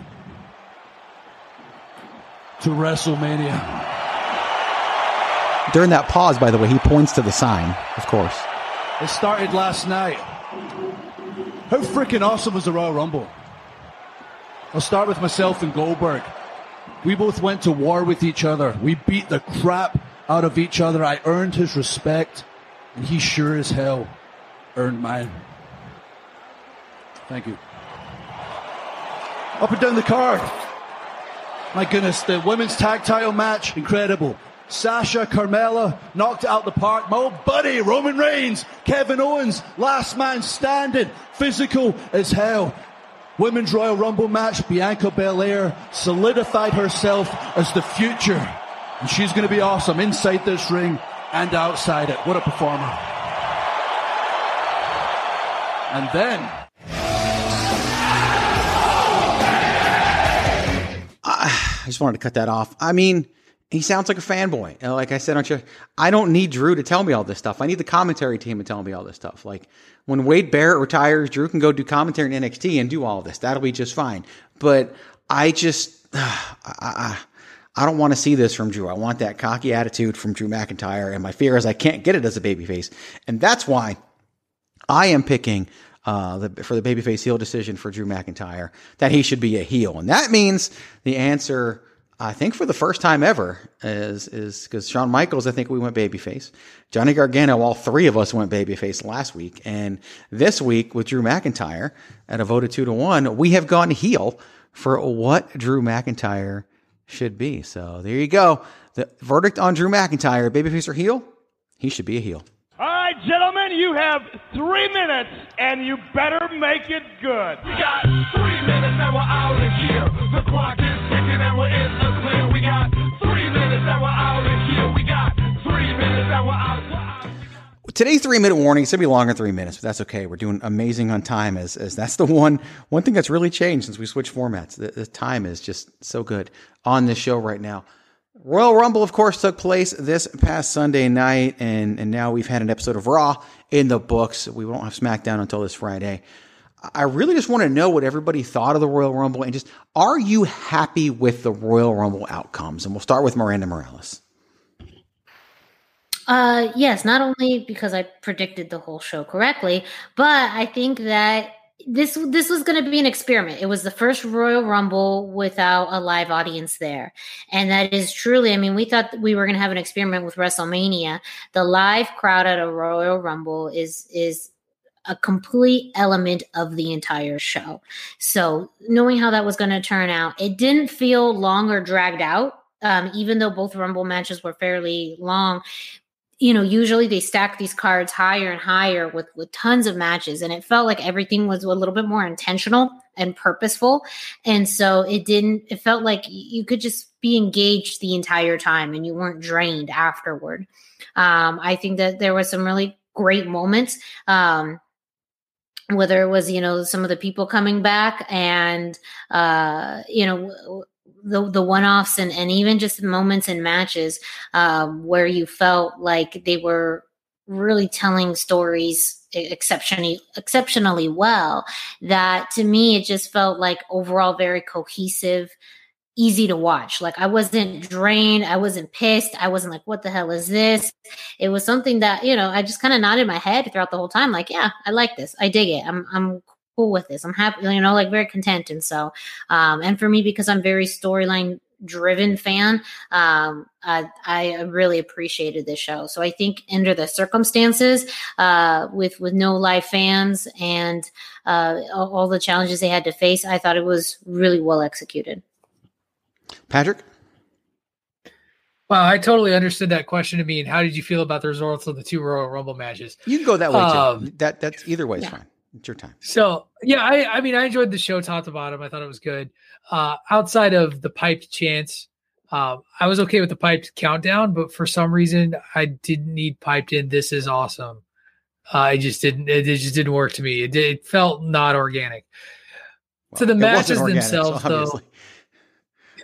to WrestleMania. During that pause, by the way, he points to the sign, of course. It started last night. How freaking awesome was the Royal Rumble? I'll start with myself and Goldberg. We both went to war with each other. We beat the crap out of each other. I earned his respect, and he sure as hell earned mine. Thank you. Up and down the card. My goodness, the women's tag title match, incredible. Sasha Carmella knocked out the park. My old buddy Roman Reigns, Kevin Owens, last man standing, physical as hell. Women's Royal Rumble match, Bianca Belair solidified herself as the future. And she's going to be awesome inside this ring and outside it. What a performer. And then just wanted to cut that off. I mean, he sounds like a fanboy. Like I said on show, I don't need Drew to tell me all this stuff. I need the commentary team to tell me all this stuff. Like when Wade Barrett retires, Drew can go do commentary in NXT and do all this. That'll be just fine. But I just, I, I, I don't want to see this from Drew. I want that cocky attitude from Drew McIntyre. And my fear is I can't get it as a babyface. And that's why I am picking uh, the, for the babyface heel decision for Drew McIntyre that he should be a heel. And that means the answer, I think for the first time ever, is is because Shawn Michaels, I think we went babyface. Johnny Gargano, all three of us went babyface last week. And this week with Drew McIntyre at a vote of two to one, we have gone heel for what Drew McIntyre should be. So there you go. The verdict on Drew McIntyre, babyface or heel? He should be a heel. All right, gentlemen, you have three minutes, and you better make it good. We got three minutes and we're out of here. The clock is ticking and we're in the clear. We got three minutes and we're out of here. We got three minutes and we're out. Today's three minute warning. It's gonna be longer than three minutes, but that's okay. We're doing amazing on time. As, as that's the one one thing that's really changed since we switched formats. The, the time is just so good on this show right now. Royal Rumble, of course, took place this past Sunday night, and, and now we've had an episode of Raw in the books. We won't have SmackDown until this Friday. I really just want to know what everybody thought of the Royal Rumble and just are you happy with the Royal Rumble outcomes? And we'll start with Miranda Morales. Uh, yes, not only because I predicted the whole show correctly, but I think that this this was going to be an experiment. It was the first Royal Rumble without a live audience there, and that is truly. I mean, we thought we were going to have an experiment with WrestleMania. The live crowd at a Royal Rumble is is a complete element of the entire show. So knowing how that was going to turn out, it didn't feel long or dragged out. Um, even though both Rumble matches were fairly long, you know usually they stack these cards higher and higher with with tons of matches and it felt like everything was a little bit more intentional and purposeful. And so it didn't it felt like you could just be engaged the entire time and you weren't drained afterward. Um, i think that there was some really great moments um, whether it was you know some of the people coming back and uh you know the the one offs and and even just moments in matches um, where you felt like they were really telling stories exceptionally exceptionally well that to me it just felt like overall very cohesive easy to watch. Like i wasn't drained i wasn't pissed i wasn't like what the hell is this? It was something that you know i just kind of nodded my head throughout the whole time like yeah i like this i dig it i'm i'm cool with this. I'm happy, you know, like very content. And so, um, and for me, because I'm very storyline driven fan, um, I, I really appreciated this show. So I think under the circumstances, uh, with, with no live fans and, uh, all, all the challenges they had to face, I thought it was really well executed. Patrick? Wow, I totally understood that question to me. And how did you feel about the results of the two Royal Rumble matches? You can go that way Um, too. That that's either way is yeah. fine. It's your time. So yeah, I, I mean, I enjoyed the show top to bottom. I thought it was good. Uh, outside of the piped chants, um, I was okay with the piped countdown, but for some reason, I didn't need piped in. This is awesome. Uh, I just didn't. It, it just didn't work to me. It, it felt not organic. to the matches organic, themselves, though, obviously.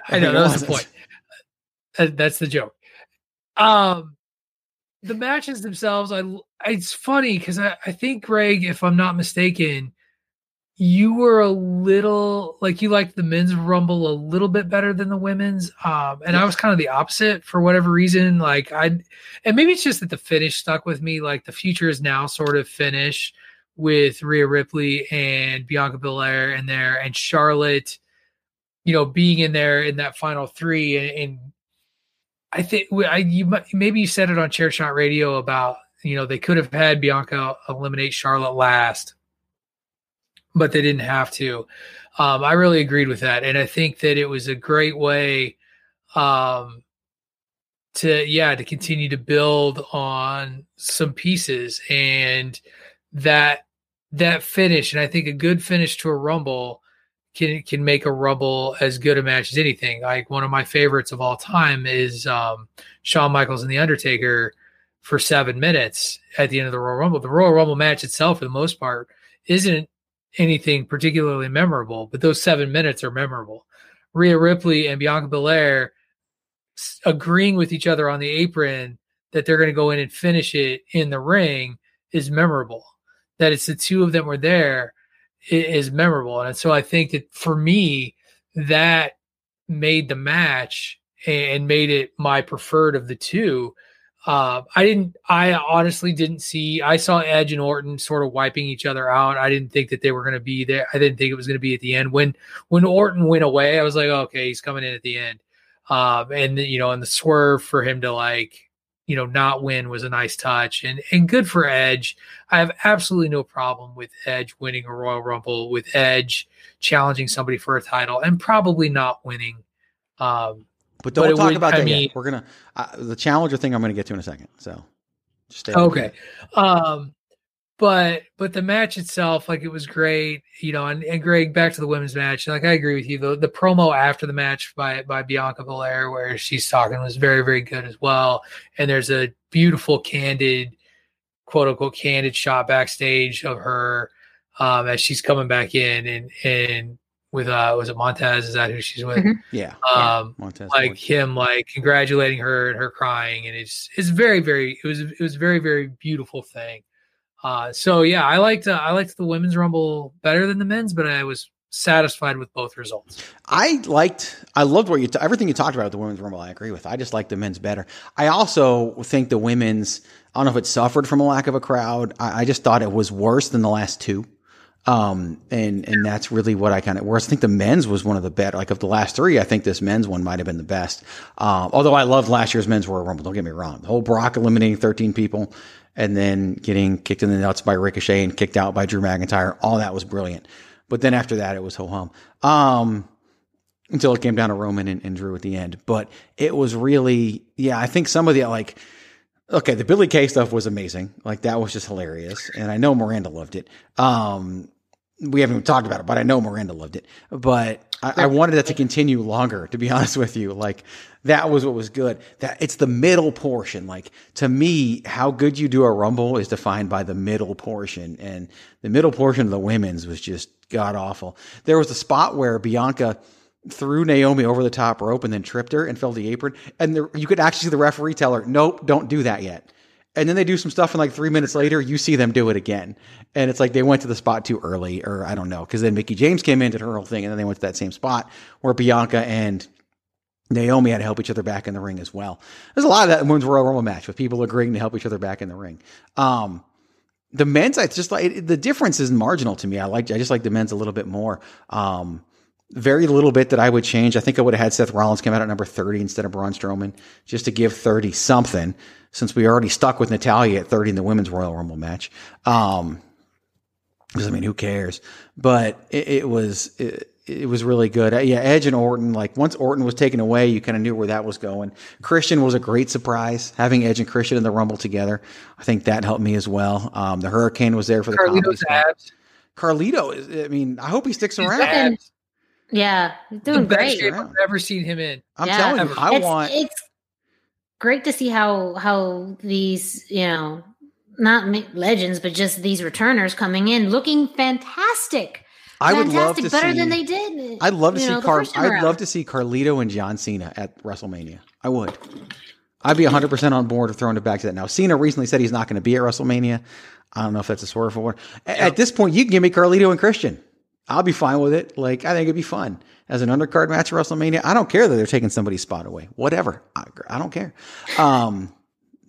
I know that was the point. That's the joke. Um, the matches themselves, I it's funny because I, I think Greg, if I'm not mistaken, you were a little like you liked the men's rumble a little bit better than the women's. Um, and I was kind of the opposite for whatever reason. Like I and maybe it's just that the finish stuck with me. Like the future is now sort of finish with Rhea Ripley and Bianca Belair in there and Charlotte, you know, being in there in that final three and, and I think I you maybe you said it on Chair Shot Radio about you know they could have had Bianca eliminate Charlotte last, but they didn't have to. Um, I really agreed with that, and I think that it was a great way um, to yeah to continue to build on some pieces and that that finish. And I think a good finish to a Rumble can can make a Rumble as good a match as anything. Like one of my favorites of all time is um, Shawn Michaels and The Undertaker for seven minutes at the end of the Royal Rumble. The Royal Rumble match itself, for the most part, isn't anything particularly memorable, but those seven minutes are memorable. Rhea Ripley and Bianca Belair agreeing with each other on the apron that they're going to go in and finish it in the ring is memorable. That it's the two of them were there is memorable. And so I think that for me, that made the match and made it my preferred of the two. Uh, I didn't. I honestly didn't see. I saw Edge and Orton sort of wiping each other out. I didn't think that they were going to be there. I didn't think it was going to be at the end. When when Orton went away, I was like, okay, he's coming in at the end. Um, and you know, and the swerve for him to like, you know, not win was a nice touch and and good for Edge. I have absolutely no problem with Edge winning a Royal Rumble, with Edge challenging somebody for a title, and probably not winning. Um, But don't it talk would- about I that mean- yet. We're gonna uh, the challenger thing. I'm gonna get to in a second. So just stay. Okay. Um, but but the match itself, like it was great, you know. And, and Greg, back to the women's match. Like I agree with you. The the promo after the match by by Bianca Belair, where she's talking, was very very good as well. And there's a beautiful, candid, quote unquote, candid shot backstage of her um, as she's coming back in and and with uh was it Montez? Is that who she's with? Yeah. Um, Montez like Ford. him like congratulating her and her crying and it's it's very very it was it was a very very beautiful thing uh so yeah i liked uh, i liked the women's rumble better than the men's but i was satisfied with both results I liked, I loved what you, t- everything you talked about the women's rumble. I agree with. I just like the men's better. I also think the women's, I don't know if it suffered from a lack of a crowd. I, I just thought it was worse than the last two. Um, and, and that's really what I kind of, whereas I think the men's was one of the better, like of the last three, I think this men's one might have been the best. Um, although I loved last year's men's Royal Rumble. Don't get me wrong. The whole Brock eliminating 13 people and then getting kicked in the nuts by Ricochet and kicked out by Drew McIntyre. All that was brilliant. But then after that, it was ho hum. Um, until it came down to Roman and, and Drew at the end. But it was really, yeah, I think some of the like, okay, the Billie Kay stuff was amazing. Like that was just hilarious, and I know Miranda loved it. Um, we haven't even talked about it, but I know Miranda loved it. But I, I wanted that to continue longer, to be honest with you. Like that was what was good. That it's the middle portion. Like to me, how good you do a rumble is defined by the middle portion, and the middle portion of the women's was just god awful. There was a spot where Bianca threw Naomi over the top rope and then tripped her and fell the apron. And the, you could actually see the referee tell her, nope, don't do that yet. And then they do some stuff and like three minutes later, you see them do it again. And it's like they went to the spot too early or I don't know. Cause then Mickie James came in, did her whole thing. And then they went to that same spot where Bianca and Naomi had to help each other back in the ring as well. There's a lot of that in Women's Royal Rumble match with people agreeing to help each other back in the ring. Um, the men's, I just like it, the difference is marginal to me. I like, I just like the men's a little bit more. Um, very little bit that I would change. I think I would have had Seth Rollins come out at number 30 instead of Braun Strowman just to give 30 something since we already stuck with Natalya at 30 in the women's Royal Rumble match. Um, because I mean, who cares? But it, it was, it, it was really good. Uh, Yeah, Edge and Orton, like once Orton was taken away, you kind of knew where that was going. Christian was a great surprise. Having Edge and Christian in the Rumble together, I think that helped me as well. Um, the Hurricane was there for the carlito's abs Carlito is, I mean, I hope he sticks His around. abs. Yeah, he's the doing best great. shape i've ever seen him in I'm Yeah. telling you, I it's, want. It's great to see how how these you know not legends, but just these returners coming in looking fantastic. I would love to better see. than they did. I'd love to see know, the Car. first time I'd love to see Carlito and John Cena at WrestleMania. I would. I'd be 100 percent on board of throwing it back to that. Now, Cena recently said he's not going to be at WrestleMania. I don't know if that's a swerve for. A- At this point, you can give me Carlito and Christian. I'll be fine with it. Like I think it'd be fun as an undercard match at WrestleMania. I don't care that they're taking somebody's spot away. Whatever. I, I don't care. Um,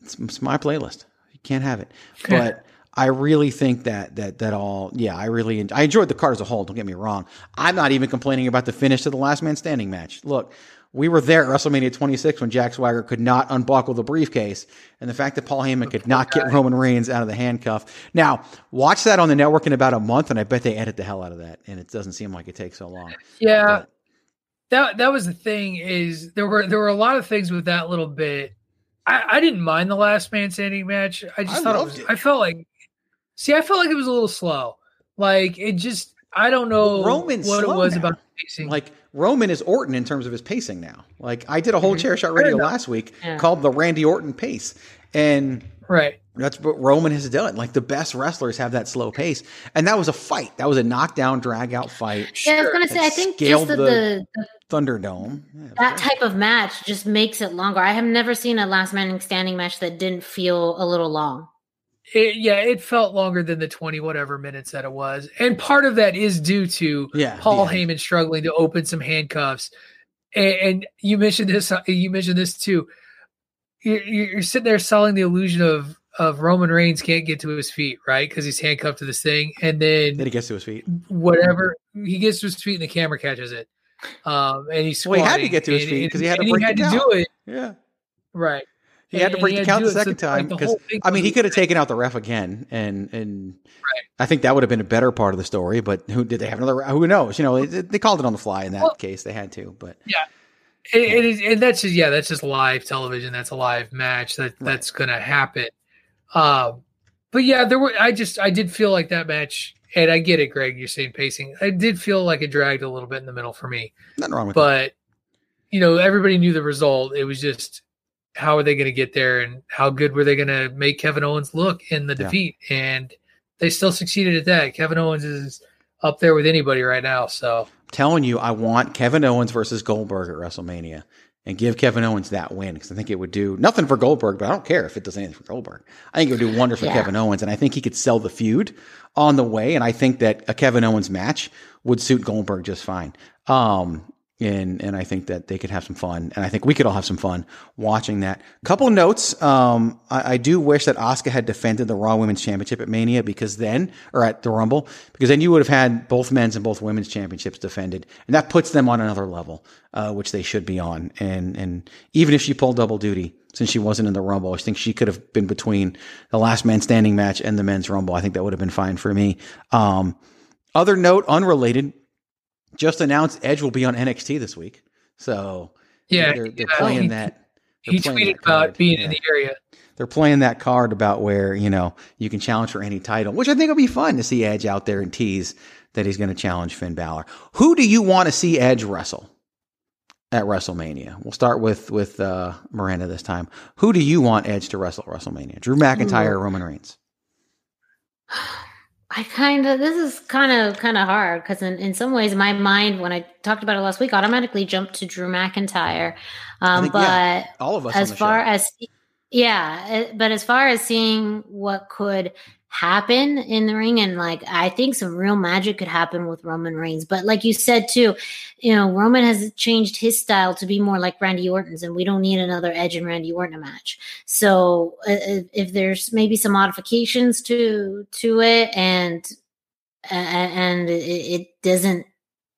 it's, it's my playlist. You can't have it. But I really think that that that all. Yeah, I really en- I enjoyed the card as a whole. Don't get me wrong. I'm not even complaining about the finish to the last man standing match. Look. We were there at WrestleMania 26 when Jack Swagger could not unbuckle the briefcase, and the fact that Paul Heyman could not get Roman Reigns out of the handcuff. Now, watch that on the network in about a month, and I bet they edit the hell out of that, and it doesn't seem like it takes so long. Yeah, that that was the thing. Is there were there were a lot of things with that little bit. I, I didn't mind the last man standing match. I just I thought it was. I felt like, see, I felt like it was a little slow. Like it just. I don't know Roman's what it was now. about pacing. Like Roman is Orton in terms of his pacing now. Like I did a whole Mhm. chair shot radio last week Yeah. called the Randy Orton pace, and right. That's what Roman has done. Like the best wrestlers have that slow pace, and that was a fight. That was a knockdown, drag out fight. Yeah, I was gonna say. I think just the, the, the Thunderdome. that type of match just makes it longer. I have never seen a last man standing match that didn't feel a little long. It, yeah, it felt longer than the 20 whatever minutes that it was. And part of that is due to Yeah, Paul the Heyman struggling to open some handcuffs and, and you mentioned this. uh, You mentioned this too. You're, you're sitting there selling the illusion of of Roman Reigns can't get to his feet, right? Because he's handcuffed to this thing, and then Then he gets to his feet. whatever he gets to his feet and the camera catches it. Um, and he's Well, he had to get to his and- feet 'cause he had to he had to do it. Yeah. Right. He had to break the count the do it, so second time because thing I mean he could have taken out the ref again, and and I think that would have been a better part of the story. But who did they have another? Who knows? You know, it, they called it on the fly in that case. They had to, but Yeah. It, it is, and that's just yeah, that's just live television. That's a live match. That that's gonna happen. Um, but yeah, there were. I just I did feel like that match, and I get it, Greg. You're saying pacing. I did feel like it dragged a little bit in the middle for me. nothing wrong with that. But you know, everybody knew the result. It was just how are they going to get there, and how good were they going to make Kevin Owens look in the Yeah. defeat? And they still succeeded at that. Kevin Owens is up there with anybody right now. So telling you, I want Kevin Owens versus Goldberg at WrestleMania and give Kevin Owens that win because I think it would do nothing for Goldberg, but I don't care if it does anything for Goldberg. I think it would do wonders for Kevin Owens, and I think he could sell the feud on the way. And I think that a Kevin Owens match would suit Goldberg just fine. Um, and and I think that they could have some fun, and I think we could all have some fun watching that. Couple notes: um, I, I do wish that Asuka had defended the Raw Women's Championship at Mania because then, or at the Rumble, because then you would have had both men's and both women's championships defended, and that puts them on another level, uh, which they should be on. And and even if she pulled double duty, since she wasn't in the Rumble, I think she could have been between the Last Man Standing match and the Men's Rumble. I think that would have been fine for me. Um, other note, unrelated, just announced Edge will be on NXT this week. So Yeah, they're, they're yeah, playing he- that. they're he playing tweeted that about being Yeah. in the area. They're playing that card about where you know you can challenge for any title, which I think will be fun to see Edge out there and tease that he's going to challenge Finn Balor. Who do you want to see Edge wrestle at WrestleMania? We'll start with with uh, Miranda this time. Who do you want Edge to wrestle at WrestleMania? Drew McIntyre or Roman Reigns? I kind of this is kind of kind of hard because in, in some ways my mind when I talked about it last week automatically jumped to Drew McIntyre, um, think, but yeah, all of us as far show. as yeah, eh, but as far as seeing what could happen in the ring and like I think some real magic could happen with Roman Reigns. But like you said too, you know Roman has changed his style to be more like Randy Orton's, and we don't need another Edge and Randy Orton match. So uh, if, if there's maybe some modifications to to it and a- and it, it doesn't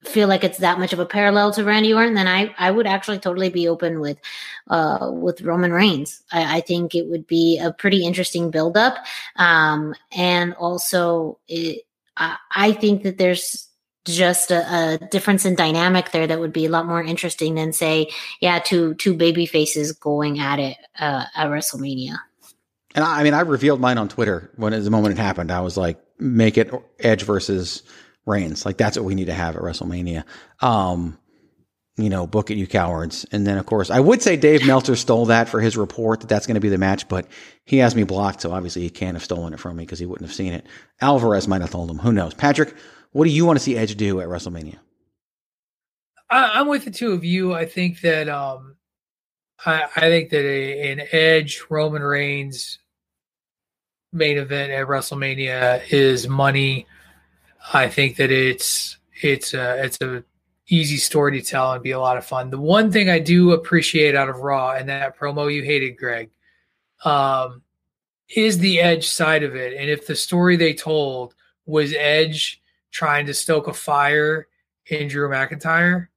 feel like it's that much of a parallel to Randy Orton, then I I would actually totally be open with uh with Roman Reigns. I, I think it would be a pretty interesting buildup, um, and also it, I, I think that there's just a, a difference in dynamic there that would be a lot more interesting than say yeah two two baby faces going at it uh, at WrestleMania. And I, I mean, I revealed mine on Twitter when the moment it happened. I was like, make it Edge versus Reigns. Like that's what we need to have at WrestleMania. Um, you know, book it, you cowards. And then, of course, I would say Dave Meltzer stole that for his report that that's going to be the match, but he has me blocked, so obviously he can't have stolen it from me because he wouldn't have seen it. Alvarez might have told him. Who knows? Patrick, what do you want to see Edge do at WrestleMania? I, I'm with the two of you. I think that um, I, I think that a, an Edge Roman Reigns main event at WrestleMania is money. I think that it's it's a it's a easy story to tell and be a lot of fun. The one thing I do appreciate out of Raw and that promo you hated, Greg, um, is the Edge side of it. And if the story they told was Edge trying to stoke a fire in Drew McIntyre,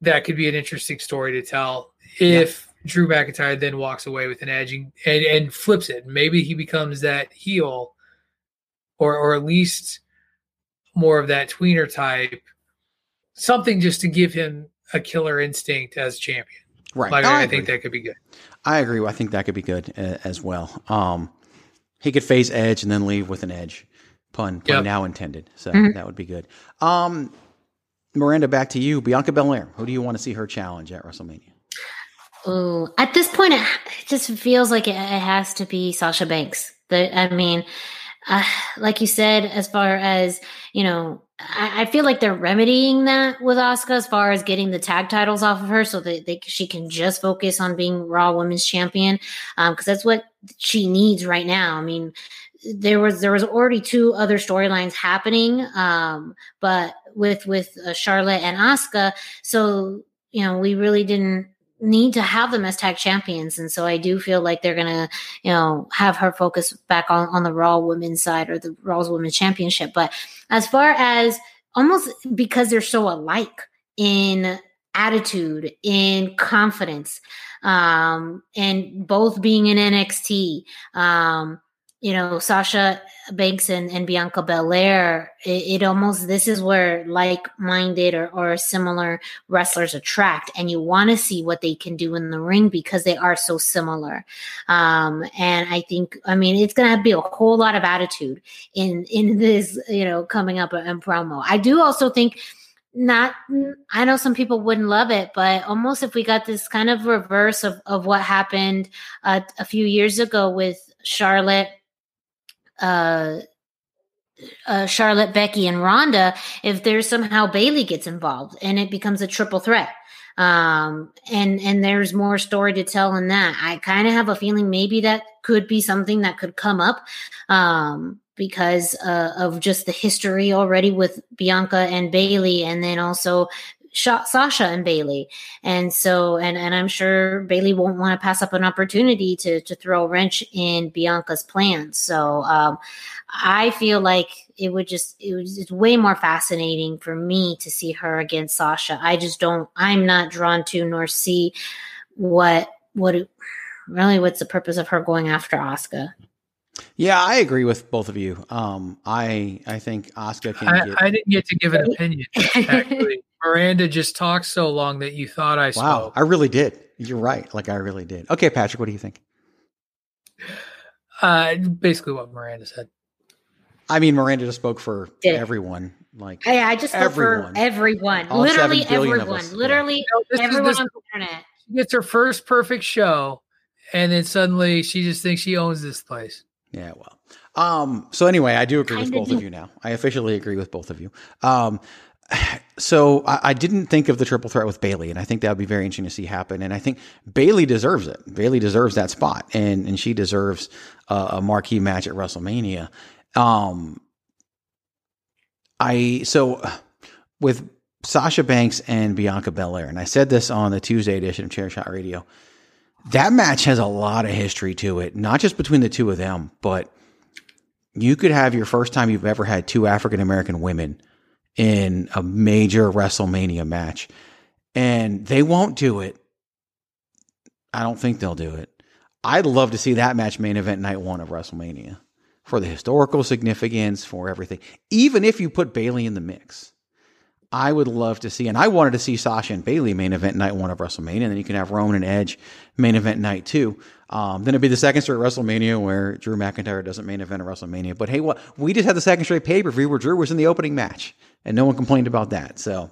that could be an interesting story to tell. If Drew McIntyre then walks away with an edge and, and, and flips it, maybe he becomes that heel, or or at least more of that tweener type, something just to give him a killer instinct as champion. Right. Like I I, think that could be good. I agree. I think that could be good uh, as well. Um, he could face Edge and then leave with an edge. Pun, pun Yep. now intended. So Mhm. that would be good. Um, Miranda, back to you. Bianca Belair. Who do you want to see her challenge at WrestleMania? Ooh, at this point, it, it just feels like it, it has to be Sasha Banks. The, I mean, uh, like you said, as far as you know, I, I feel like they're remedying that with Asuka as far as getting the tag titles off of her, so that they, she can just focus on being Raw Women's Champion, because that's what she needs right now. I mean, there was there was already two other storylines happening, um, but with with uh, Charlotte and Asuka. So you know, we really didn't need to have them as tag champions. And so I do feel like they're gonna, you know, have her focus back on, on the Raw women's side or the Raw's women's championship. But as far as almost because they're so alike in attitude, in confidence, um, and both being in NXT, um, you know, Sasha Banks and, and Bianca Belair, it, it almost this is where like-minded or, or similar wrestlers attract, and you want to see what they can do in the ring because they are so similar. Um, and I think, I mean, it's gonna be a whole lot of attitude in in this, you know, coming up in promo. I do also think not i know some people wouldn't love it but almost if we got this kind of reverse of, of what happened uh, a few years ago with charlotte uh, uh, Charlotte, Becky, and Ronda if there's somehow Bayley gets involved and it becomes a triple threat. Um, and and there's more story to tell in that. I kind of have a feeling maybe that could be something that could come up um, because uh, of just the history already with Bianca and Bayley, and then also Sasha and Bayley. And so, and, and I'm sure Bayley won't want to pass up an opportunity to, to throw a wrench in Bianca's plans. So, um, I feel like it would just, it was it's way more fascinating for me to see her against Sasha. I just don't, I'm not drawn to nor see what, what, it, really what's the purpose of her going after Asuka? Yeah, I agree with both of you. Um, I I think Asuka can. I, get... I didn't get to give an opinion. Actually, Miranda just talked so long that you thought I spoke. Wow, I really did. You're right. Like I really did. Okay, Patrick, what do you think? Uh, basically what Miranda said. I mean, Miranda just spoke for Did everyone. Like, yeah, I just spoke everyone. for everyone. All Literally everyone. Literally yeah. everyone on the internet. She gets her first perfect show, and then suddenly she just thinks she owns this place. Yeah, well. Um, so anyway, I do agree Kinda with both do. of you now. I officially agree with both of you. Um, so I, I, didn't think of the triple threat with Bayley, and I think that would be very interesting to see happen. And I think Bayley deserves it. Bayley deserves that spot, and and she deserves a, marquee match at WrestleMania. Um, I so with Sasha Banks and Bianca Belair, and I said this on the Tuesday edition of Chair Shot Radio. That match has a lot of history to it, not just between the two of them, but you could have your first time you've ever had two African American women in a major WrestleMania match. And they won't do it. I don't think they'll do it. I'd love to see that match main event night one of WrestleMania for the historical significance, for everything. Even if you put Bayley in the mix, I would love to see, and I wanted to see Sasha and Bayley main event night one of WrestleMania, and then you can have Roman and Edge main event night two. Um, then it'd be the second straight WrestleMania where Drew McIntyre doesn't main event a WrestleMania. But hey, what we just had the second straight pay per view where Drew was in the opening match, and no one complained about that. So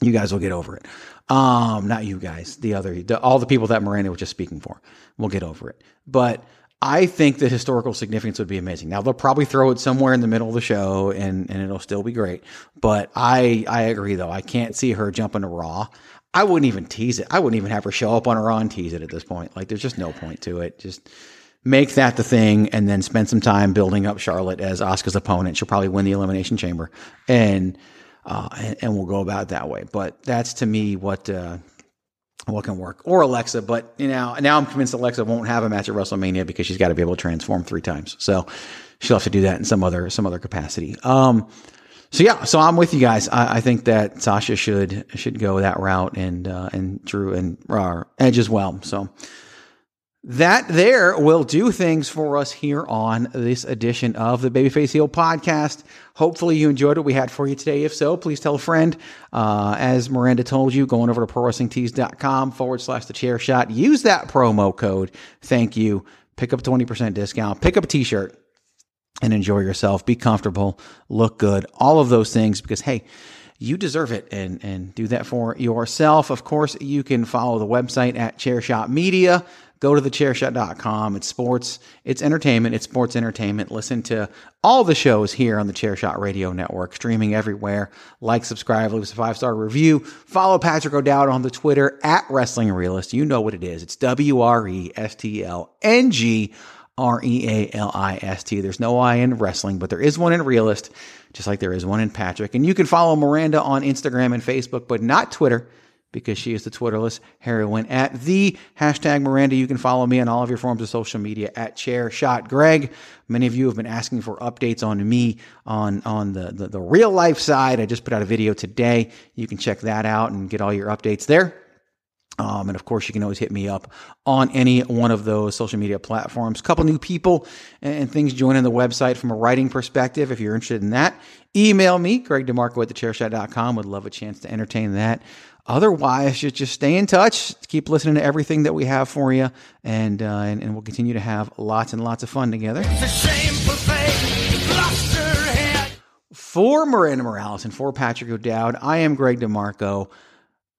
you guys will get over it. Um, not you guys, the other, the, all the people that Miranda was just speaking for, will get over it. But I think the historical significance would be amazing. Now they'll probably throw it somewhere in the middle of the show and, and it'll still be great. But I, I agree though. I can't see her jumping to Raw. I wouldn't even tease it. I wouldn't even have her show up on Raw and tease it at this point. Like there's just no point to it. Just make that the thing and then spend some time building up Charlotte as Asuka's opponent. She'll probably win the Elimination Chamber and, uh, and, and we'll go about it that way. But that's to me what, uh, what can work or Alexa, but you know, now I'm convinced Alexa won't have a match at WrestleMania because she's got to be able to transform three times. So she'll have to do that in some other, some other capacity. Um, so yeah, so I'm with you guys. I, I think that Sasha should, should go that route and, uh, and Drew and uh, Edge as well. So, that there will do things for us here on this edition of the Babyface Heel podcast. Hopefully you enjoyed what we had for you today. If so, please tell a friend. Uh, as Miranda told you, going over to prowrestlingtees.com forward slash the chair shot. Use that promo code. Thank you. Pick up 20% discount. Pick up a t-shirt and enjoy yourself. Be comfortable. Look good. All of those things because, hey, you deserve it and, and do that for yourself. Of course, you can follow the website at Chairshot Media go to thechairshot.com. It's sports, it's entertainment, it's sports entertainment. Listen to all the shows here on the Chairshot Radio Network, streaming everywhere. Like, subscribe, leave us a five star review. Follow Patrick O'Dowd on the Twitter at Wrestling Realist. You know what it is. It's W R E S T L N G R E A L I S T. There's no I in wrestling, but there is one in realist, just like there is one in Patrick. And you can follow Miranda on Instagram and Facebook, but not Twitter because she is the Twitterless heroine at the hashtag Miranda. You can follow me on all of your forms of social media at Chair Shot Greg. Many of you have been asking for updates on me on on the, the, the real life side. I just put out a video today. You can check that out and get all your updates there. Um, and of course, you can always hit me up on any one of those social media platforms. A couple new people and things joining the website from a writing perspective. If you're interested in that, email me, Greg DeMarco at thechairshot.com. Would love a chance to entertain that. Otherwise, just, just stay in touch. Keep listening to everything that we have for you, and, uh, and, and we'll continue to have lots and lots of fun together. For Miranda Morales and for Patrick O'Dowd, I am Greg DeMarco,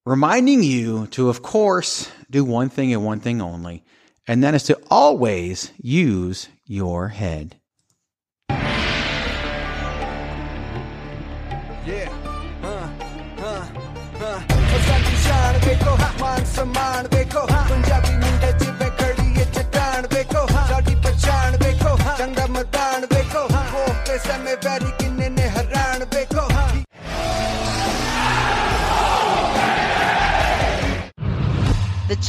reminding you to, of course, do one thing and one thing only, and that is to always use your head. Yeah.